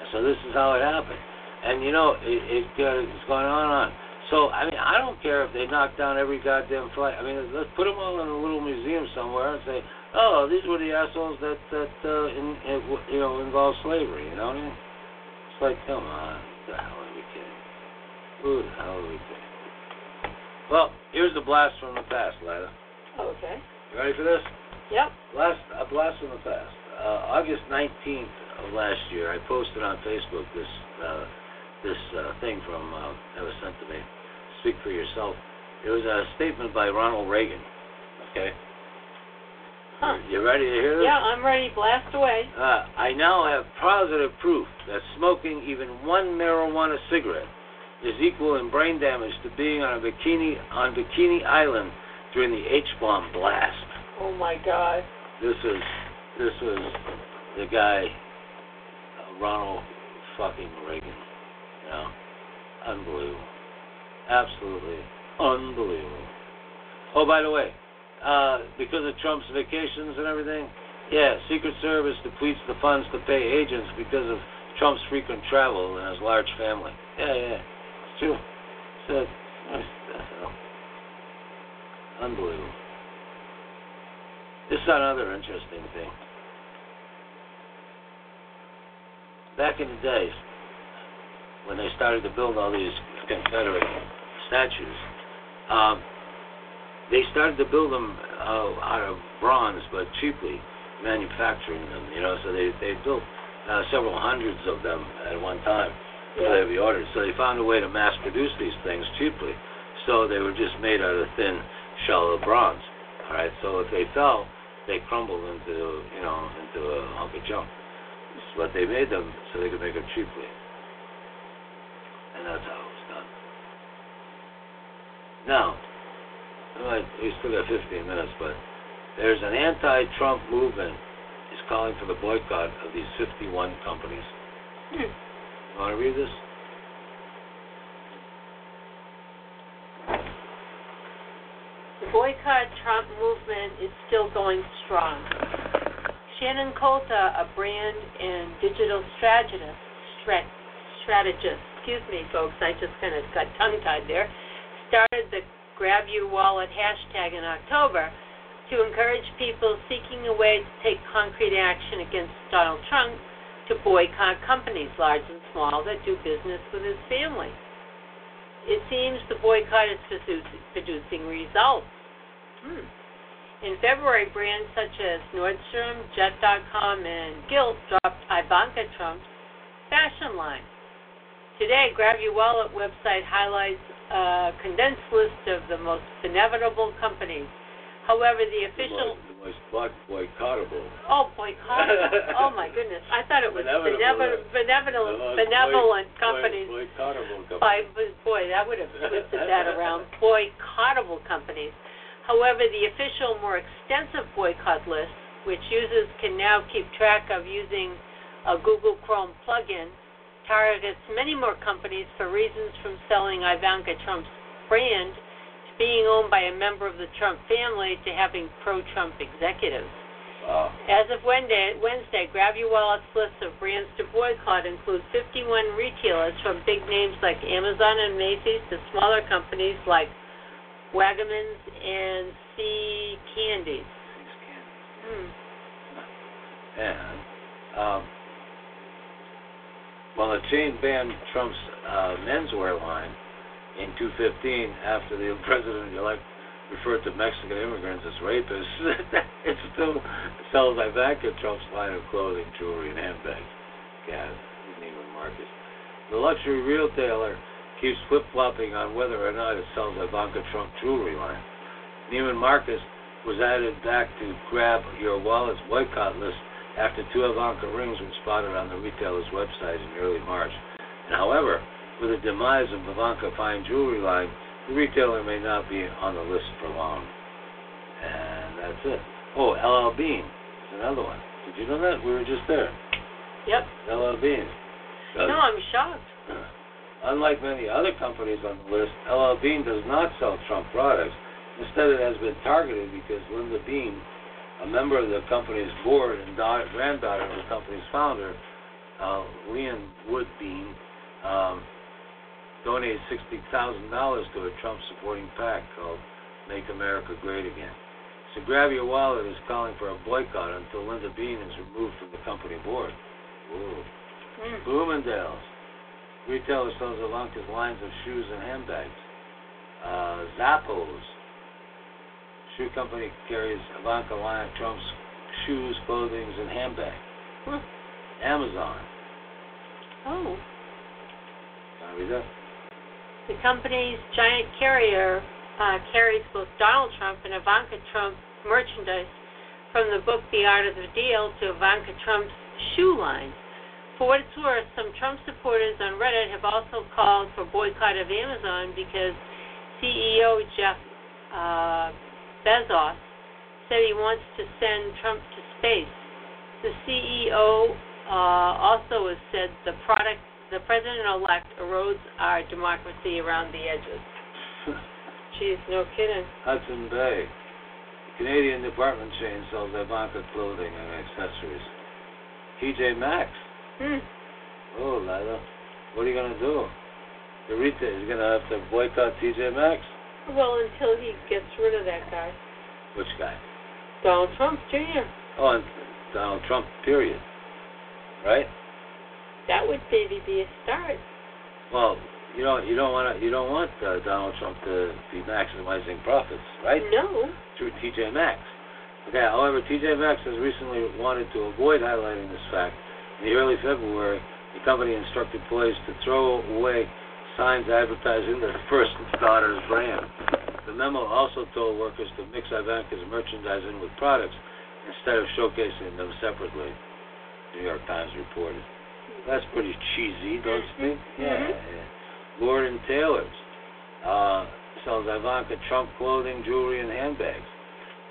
And so this is how it happened. And you know, it, it uh, it's going on and on. So I mean, I don't care if they knock down every goddamn flag. I mean, let's put them all in a little museum somewhere and say, oh, these were the assholes that that uh, in, in, you know involved slavery. You know what I mean? It's like, come on, the hell are we kidding? Who the hell are we kidding? Well, here's the blast from the past, Leila. Okay. You ready for this? Yep. Blast, a blast from the past. Uh, August 19th of last year, I posted on Facebook this uh, this uh, thing from uh, that was sent to me. Speak for yourself. It was a statement by Ronald Reagan. Okay. Huh. (laughs) You ready to hear this? Yeah, I'm ready. Blast away. Uh, I now have positive proof that smoking even one marijuana cigarette is equal in brain damage to being on a bikini on Bikini Island during the H bomb blast. Oh my God. This is this is the guy uh, Ronald fucking Reagan. You know, unbelievable, absolutely unbelievable. Oh, by the way, uh, because of Trump's vacations and everything, yeah, Secret Service depletes the funds to pay agents because of Trump's frequent travel and his large family. Yeah, yeah. It's true. So, unbelievable. This is another interesting thing. Back in the days, when they started to build all these Confederate statues, um, they started to build them uh, out of bronze, but cheaply, manufacturing them. You know, so they they built uh, several hundreds of them at one time yeah. be ordered. So they found a way to mass produce these things cheaply. So they were just made out of thin shell of bronze. All right. So if they fell, they crumbled into you know into a hunk of junk. But they made them so they could make them cheaply. And that's how it was done. Now, we still got 15 minutes, but there's an anti-Trump movement is calling for the boycott of these 51 companies. Hmm. You want to read this? The boycott Trump movement is still going strong. Shannon Coulter, a brand and digital strategist, strategist, excuse me, folks, I just kind of got tongue tied there, started the Grab Your Wallet hashtag in October to encourage people seeking a way to take concrete action against Donald Trump to boycott companies, large and small, that do business with his family. It seems the boycott is producing results. Hmm. In February, brands such as Nordstrom, Jet.com, and Gilt dropped Ivanka Trump's fashion line. Today, Grab Your Wallet website highlights a condensed list of the most benevolent companies. However, the official The most, the most boycottable. oh boycott oh my goodness I thought it was Benevolent. benevolent benevolent, benevolent boy- companies. Boy, boycottable companies. By, boy, that would have twisted that around. (laughs) Boycottable companies. However, the official, more extensive boycott list, which users can now keep track of using a Google Chrome plugin, targets many more companies for reasons from selling Ivanka Trump's brand to being owned by a member of the Trump family to having pro-Trump executives. Wow. As of Wednesday, Wednesday, Grab Your Wallet's list of brands to boycott includes 51 retailers from big names like Amazon and Macy's to smaller companies like Waggamans and Sea Candies. Hmm. And um, well, the chain banned Trump's uh, menswear line in 2015 after the (laughs) president-elect referred to Mexican immigrants as rapists. (laughs) it still sells like Ivanka Trump's line of clothing, jewelry, and handbags. God, Neiman Marcus. The luxury retailer keeps flip-flopping on whether or not it sells Ivanka Trump jewelry line. Neiman Marcus was added back to grab your wallet's boycott list after two Ivanka rings were spotted on the retailer's website in early March. And however, with the demise of Ivanka fine jewelry line, the retailer may not be on the list for long. And that's it. Oh, LL Bean is another one. Did you know that? We were just there. Yep. LL Bean. Does- No, I'm shocked. (clears throat) Unlike many other companies on the list, LL Bean does not sell Trump products. Instead, it has been targeted because Linda Bean, a member of the company's board and daughter, granddaughter of the company's founder, uh, Leon Wood Bean, um, donated $60,000 to a Trump-supporting PAC called Make America Great Again. So Grab Your Wallet is calling for a boycott until Linda Bean is removed from the company board. Ooh. Hmm. Bloomingdale's. Retailer sells Ivanka's lines of shoes and handbags. Uh, Zappos. Shoe company carries Ivanka line of Trump's shoes, clothing, and handbags. Hmm. Amazon. Oh. I read that? The company's giant carrier uh, carries both Donald Trump and Ivanka Trump merchandise from the book The Art of the Deal to Ivanka Trump's shoe line. For what it's worth, some Trump supporters on Reddit have also called for boycott of Amazon because CEO Jeff uh, Bezos said he wants to send Trump to space. The CEO uh, also has said the product, the president-elect erodes our democracy around the edges. (laughs) Jeez, no kidding. Hudson Bay. The Canadian department chain sells Ivanka clothing and accessories. TJ Maxx. Hmm. Oh, Leila. What are you going to do? The retail is going to have to boycott TJ Maxx? Well, until he gets rid of that guy, Which guy? Donald Trump Jr. Oh, and Donald Trump, period. Right? That would maybe be a start. Well, you don't you don't want to you don't want uh, Donald Trump to be maximizing profits, right? No. Through TJ Maxx. Okay. However, TJ Maxx has recently wanted to avoid highlighting this fact. In the early February, the company instructed employees to throw away signs advertising the first daughter's brand. The memo also told workers to mix Ivanka's merchandising with products instead of showcasing them separately. New York Times reported. That's pretty cheesy, don't you think? Yeah. Mhm. yeah. Lord and Taylor's uh, sells Ivanka Trump clothing, jewelry, and handbags.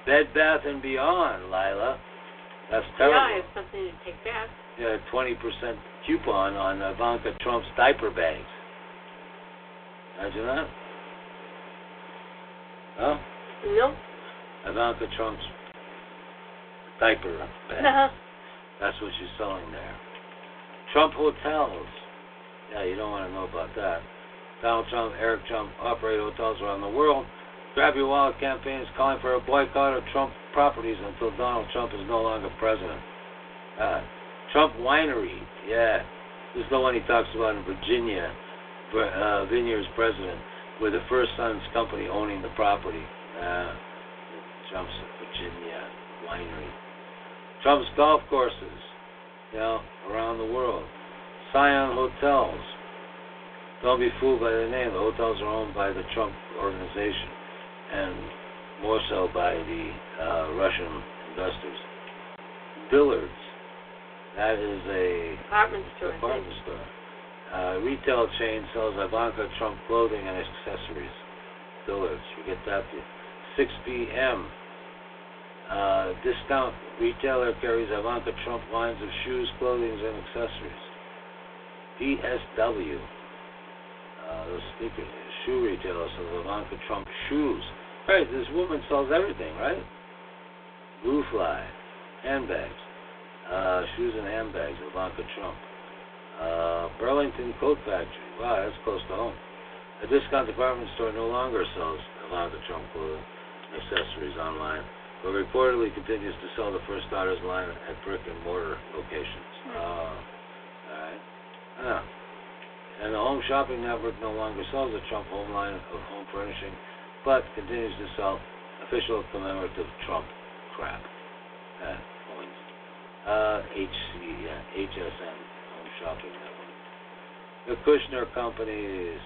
Bed Bath and Beyond, Leila. That's terrible. Yeah, I have something to take back. Yeah, twenty percent coupon on Ivanka Trump's diaper bags. Imagine that. Huh? No. Ivanka Trump's diaper bag. Uh-huh. That's what she's selling there. Trump hotels. Yeah, you don't want to know about that. Donald Trump, Eric Trump operate hotels around the world. Grab Your Wallet campaign is calling for a boycott of Trump properties until Donald Trump is no longer president. Uh, Trump Winery, yeah. This is the one he talks about in Virginia. Uh, Vineyard's president, with the First Sons company owning the property. Uh, Trump's Virginia winery. Trump's golf courses, you know, around the world. Scion Hotels. Don't be fooled by the name. The hotels are owned by the Trump organization, and more so by the uh, Russian investors. Dillard's. That is a Department store. department store. Uh, retail chain sells Ivanka Trump clothing and accessories. Dillard's, you get that. 6 p.m. Uh, discount retailer carries Ivanka Trump lines of shoes, clothing, and accessories. DSW, uh, the sneaker shoe retailer sells Ivanka Trump shoes. Right, this woman sells everything, right? Bluefly, handbags, uh, shoes and handbags, Ivanka Trump. Uh, Burlington Coat Factory. Wow, that's close to home. A discount department store no longer sells Ivanka Trump clothing accessories online, but reportedly continues to sell the first daughter's line at brick and mortar locations. Hmm. Uh, alright. Yeah. And the Home Shopping Network no longer sells the Trump home line of home furnishing, but continues to sell official commemorative Trump crap. Uh, coins. Uh, HC, yeah, HSN, Home The Kushner Companies.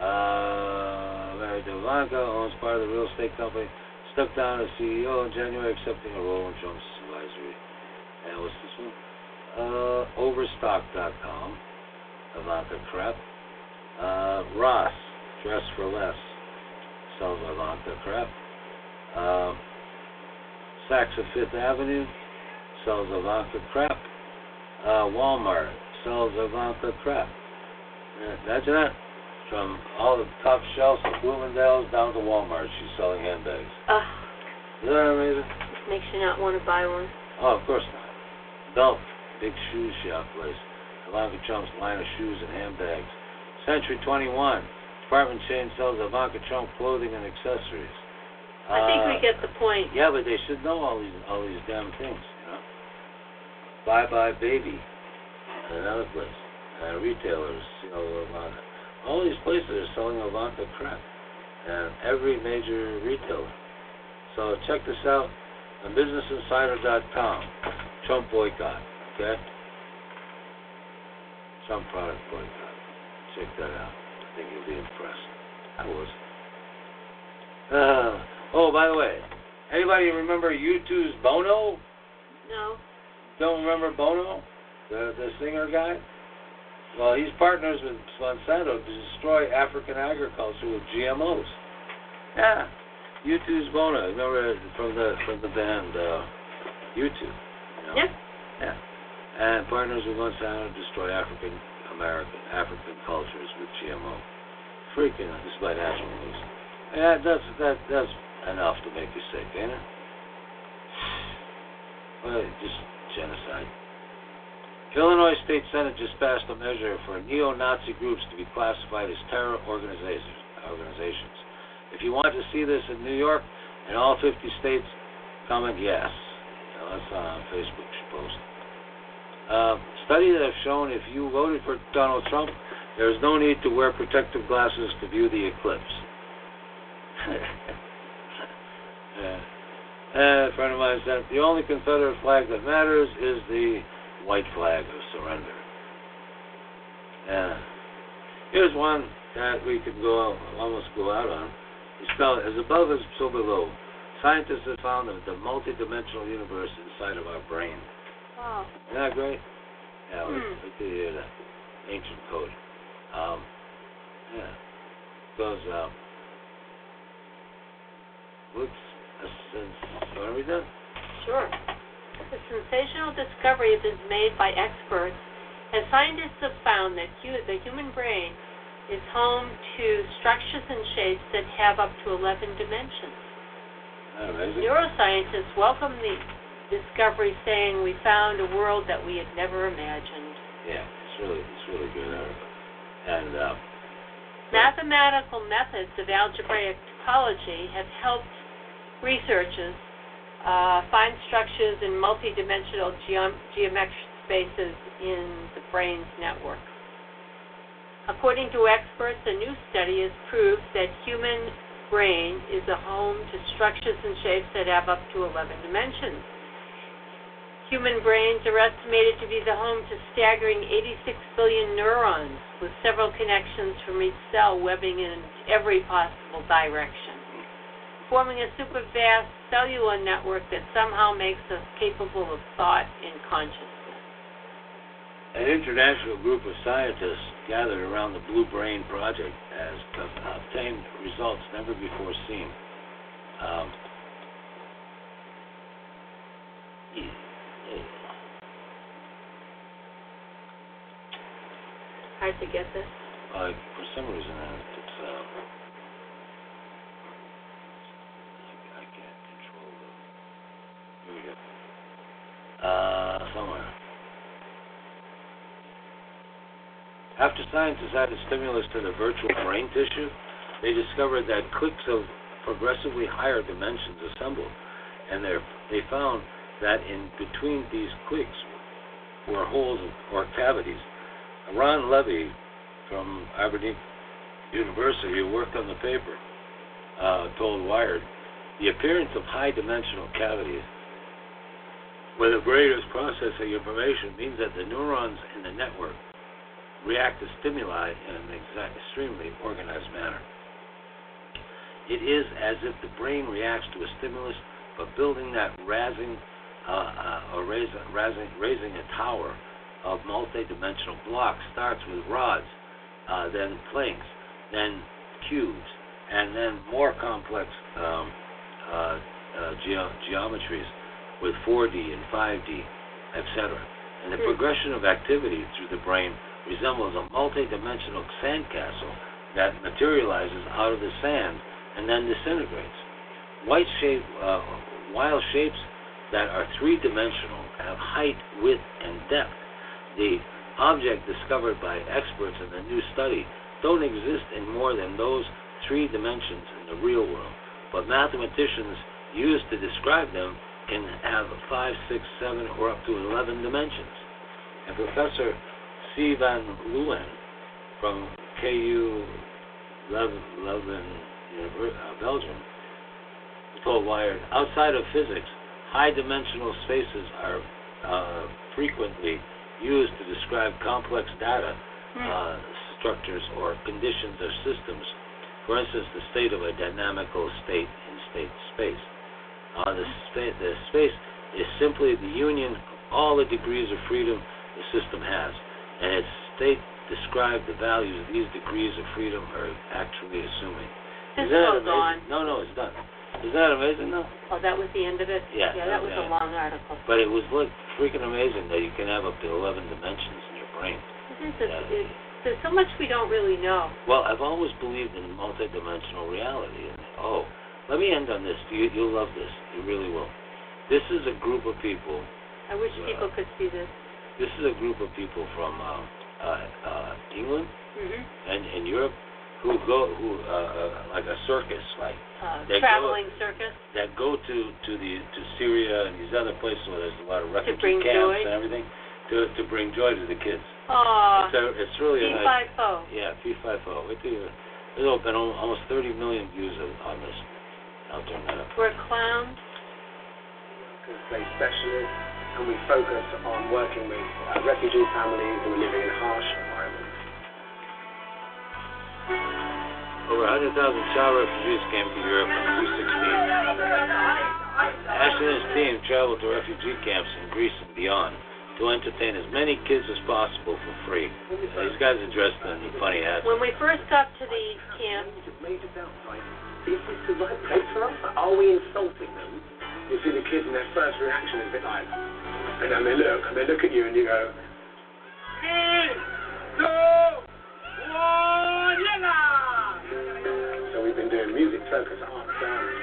Uh, Larry Devanka owns part of the real estate company. Stepped down as CEO in January, accepting a role in Trump's advisory. And what's this one? Uh, Overstock.com. Ivanka crap. Uh, Ross, Dress for Less, sells Ivanka crap. Uh, Saks of Fifth Avenue sells Ivanka crap. Uh, Walmart sells Ivanka crap. Yeah, imagine that. From all the top shelves of Bloomingdale's down to Walmart, she's selling handbags. Ugh, Isn't that amazing? makes you not want to buy one. Oh, of course not. Belk, big shoe shop place. Ivanka Trump's line of shoes and handbags. Century 21, department chain sells Ivanka Trump clothing and accessories. I think we Uh, get the point. Yeah, but they should know all these all these damn things, you know. buybuy BABY, another place. Uh, retailers, you know, Ivanka. All these places are selling Ivanka crap, and every major retailer. So check this out on BusinessInsider.com. Trump boycott, okay? Trump product boycott. Check that out. I think you'll be impressed. I was. Uh, oh, by the way, anybody remember U2's Bono? No. Don't remember Bono, the the singer guy? Well, he's partners with Monsanto to destroy African agriculture with GMOs. Yeah, U2's Bono. Remember from the from the band uh, U2? You know? Yep. Yeah. And partners with Monsanto to destroy African American African cultures with GMO. Freaking, this is by National News. Yeah, that's that that's enough to make you sick, ain't it? (sighs) Well, just genocide. Illinois State Senate just passed a measure for neo-Nazi groups to be classified as terror organizations. If you want to see this in New York and all 50 states, comment yes. Know, that's on Facebook post. Uh, studies have shown if you voted for Donald Trump, there is no need to wear protective glasses to view the eclipse. (laughs) yeah. And a friend of mine said the only Confederate flag that matters is the white flag of surrender. Yeah. Here's one that we could go almost go out on. It's spelled as above as so below. Scientists have found that the multidimensional universe inside of our brain. Wow. Isn't that great? Yeah, we, Hmm. we could hear that ancient code. Um, yeah. Goes um, looks a sense. You want to read that? Sure. The sensational discovery has been made by experts, and scientists have found that hu- the human brain is home to structures and shapes that have up to 11 dimensions. Amazing? Neuroscientists welcome the discovery, saying we found a world that we had never imagined. Yeah, it's really it's really good article. And uh, Mathematical methods of algebraic topology have helped researchers uh, find structures in multidimensional geom- geometric spaces in the brain's network. According to experts, a new study has proved that human brain is a home to structures and shapes that have up to 11 dimensions. Human brains are estimated to be the home to staggering 86 billion neurons, with several connections from each cell webbing in every possible direction, forming a super vast cellular network that somehow makes us capable of thought and consciousness. An international group of scientists gathered around the Blue Brain Project has obtained results never before seen. Um, Hard to get this. Uh, for some reason, it's uh, I, I can't control the. Go. Uh, somewhere. After scientists added stimulus to the virtual brain tissue, they discovered that cliques of progressively higher dimensions assembled, and they found that in between these cliques were holes or cavities Ran Levi from Aberdeen University, who worked on the paper, uh, told Wired the appearance of high dimensional cavities where the brain is processing information means that the neurons in the network react to stimuli in an extremely organized manner. It is as if the brain reacts to a stimulus, but building that raising, uh, uh, or raising, raising, raising a tower of multi-dimensional blocks starts with rods, uh, then planks, then cubes, and then more complex um, uh, uh, ge- geometries with 4D and 5D, etc. And the hmm. progression of activity through the brain resembles a multi-dimensional sandcastle that materializes out of the sand and then disintegrates. White shape, uh, wild shapes that are three-dimensional have height, width, and depth the object discovered by experts in the new study don't exist in more than those three dimensions in the real world, but mathematicians use to describe them can have five, six, seven, or up to 11 dimensions. And Professor C. van Leeuwen from KU Leuven, uh, Belgium, told Wired, outside of physics, high dimensional spaces are uh, frequently used to describe complex data hmm. uh, structures or conditions or systems. For instance, the state of a dynamical state in state space. Uh, the, spa- the space is simply the union of all the degrees of freedom the system has, and its state describes the values these degrees of freedom are actually assuming. This goes on. No, no, it's done. Isn't that amazing, though? Oh, that was the end of it? Yeah. Yeah, that was yeah. a long article. But it was like freaking amazing that you can have up to 11 dimensions in your brain. Isn't yeah. it, there's so much we don't really know. Well, I've always believed in multidimensional reality. And, oh, let me end on this. You, you'll love this. You really will. This is a group of people. I wish uh, people could see this. This is a group of people from uh, uh, uh, England mm-hmm. and, and Europe who go who uh, uh, like a circus, like uh, traveling go, circus that go to to the to Syria and these other places where there's a lot of refugee camps joy. and everything to to bring joy to the kids. Aww. It's, a, it's really a nice. Fo. Yeah, Fee Fi Fo. Wait till you. There's been almost 30 million views on this. I'll turn that up. We're clowns. Play specialist, and we focus on working with uh, refugee families who are living in harsh environments. Over 100,000 child refugees came to Europe in 2016. Ashley and his team traveled to refugee camps in Greece and beyond to entertain as many kids as possible for free. these guys are dressed in funny hats. When we first got to the camp, is this the right place for us? Are we insulting them? You see the kids and their first reaction is a bit like, and then they look, and they look at you and you go, hey, no, so we've been doing music, focus, art, dance,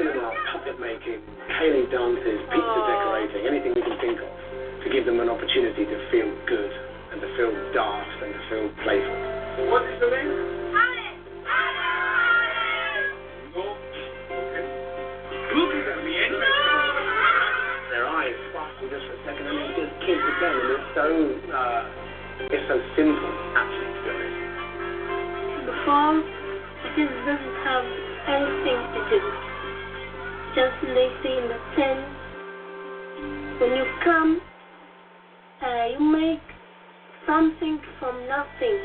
cinema, puppet making, hailing dances, pizza decorating, anything we can think of to give them an opportunity to feel good and to feel daft and to feel playful. What is the name? So, uh, it's so simple, actually, to be honest. The farm, it just doesn't have anything to do. Just say in the sense, when you come, uh, you make something from nothing.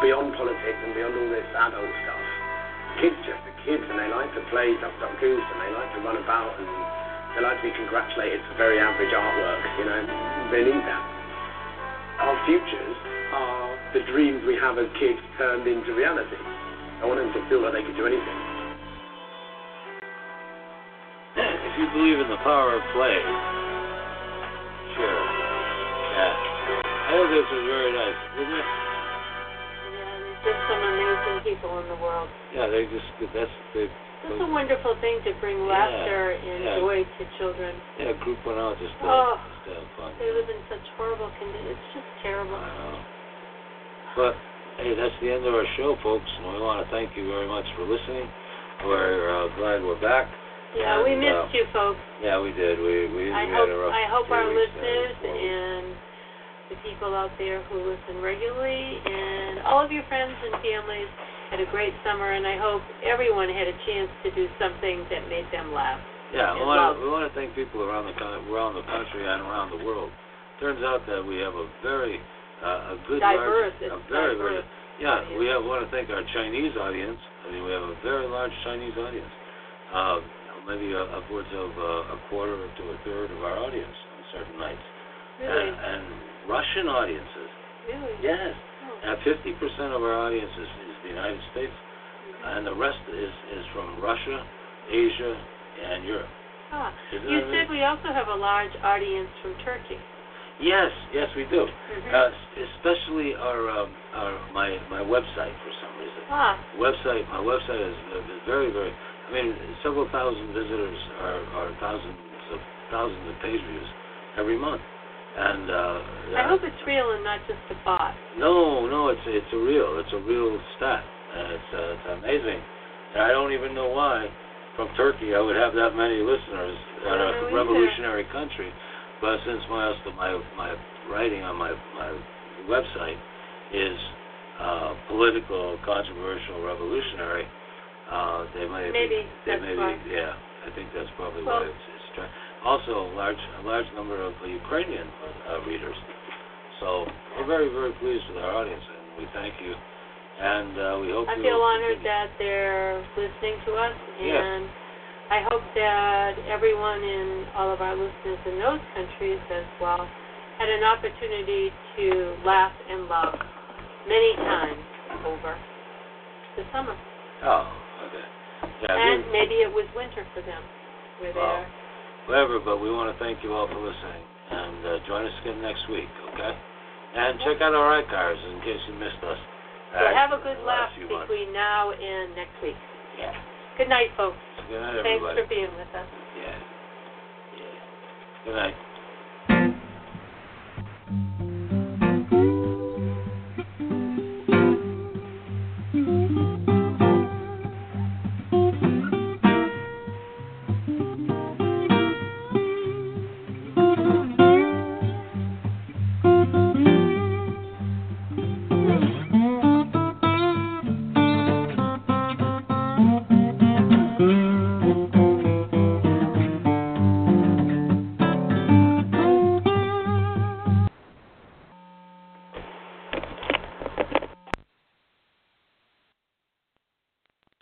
Beyond politics and beyond all this adult stuff, kids just are kids and they like to play Duck Duck Goose and they like to run about and they like to be congratulated for very average artwork, you know. They need that. Our futures are the dreams we have as kids turned into reality. I want them to feel like they can do anything. If you believe in the power of play, sure. Yeah. I think this is very nice, isn't it? Yeah, there's just some amazing people in the world. Yeah, they just that's they It's a wonderful thing to bring Yeah, laughter and yeah. joy to children. yeah group went out just to, Oh. just to have fun. They live in such horrible conditions. It's just terrible. I know. But hey, that's the end of our show, folks, and we want to thank you very much for listening. We're uh, glad we're back. Yeah, we missed uh, you folks. Yeah, we did. We we, I we hope had a rough I hope our listeners and the people out there who listen regularly and all of your friends and families had a great summer and I hope everyone had a chance to do something that made them laugh. Yeah, we want to we want to thank people around the around the country and around the world. Turns out that we have a very uh, a good Diverse, large, a very diverse very yeah. audience. We have want to thank our Chinese audience. I mean, we have a very large Chinese audience. Uh, maybe uh, upwards of uh, a quarter to a third of our audience on certain nights. Really? And, and Russian audiences. really? Yes. Oh. And 50% of our audience is the United States, and the rest is, is from Russia, Asia, and Europe. Ah. You said we also have a large audience from Turkey. Yes, yes, we do. Mhm. Uh, especially our, um, our my my website for some reason. ah, Website, my website is, is very very. I mean, several thousand visitors are, are thousands of thousands of page views every month, and uh, I hope it's real and not just a bot. No, no, it's it's a real, it's a real stat, and it's uh, it's amazing. And I don't even know why from Turkey I would have that many listeners in a either. revolutionary country, but since my my my writing on my my website is uh, political, controversial, revolutionary, uh, they may Maybe be, they may be, yeah, I think that's probably Well- why it's, it's tra- also a large a large number of Ukrainian uh, readers. So we're very, very pleased with our audience, and we thank you. And uh, we hope I feel honored continue. that they're listening to us, Yes. and I hope that everyone in all of our listeners in those countries as well had an opportunity to laugh and love many times over the summer. Oh, okay. Yeah, and maybe it was winter for them. Where Well, they're whatever, but we want to thank you all for listening, and uh, join us again next week, okay? And check out our archives in case you missed us. so uh, have a good laugh between now and next week. Yeah. Good night, folks. Good night, Thanks everybody. for being with us. Yeah. Yeah. Good night.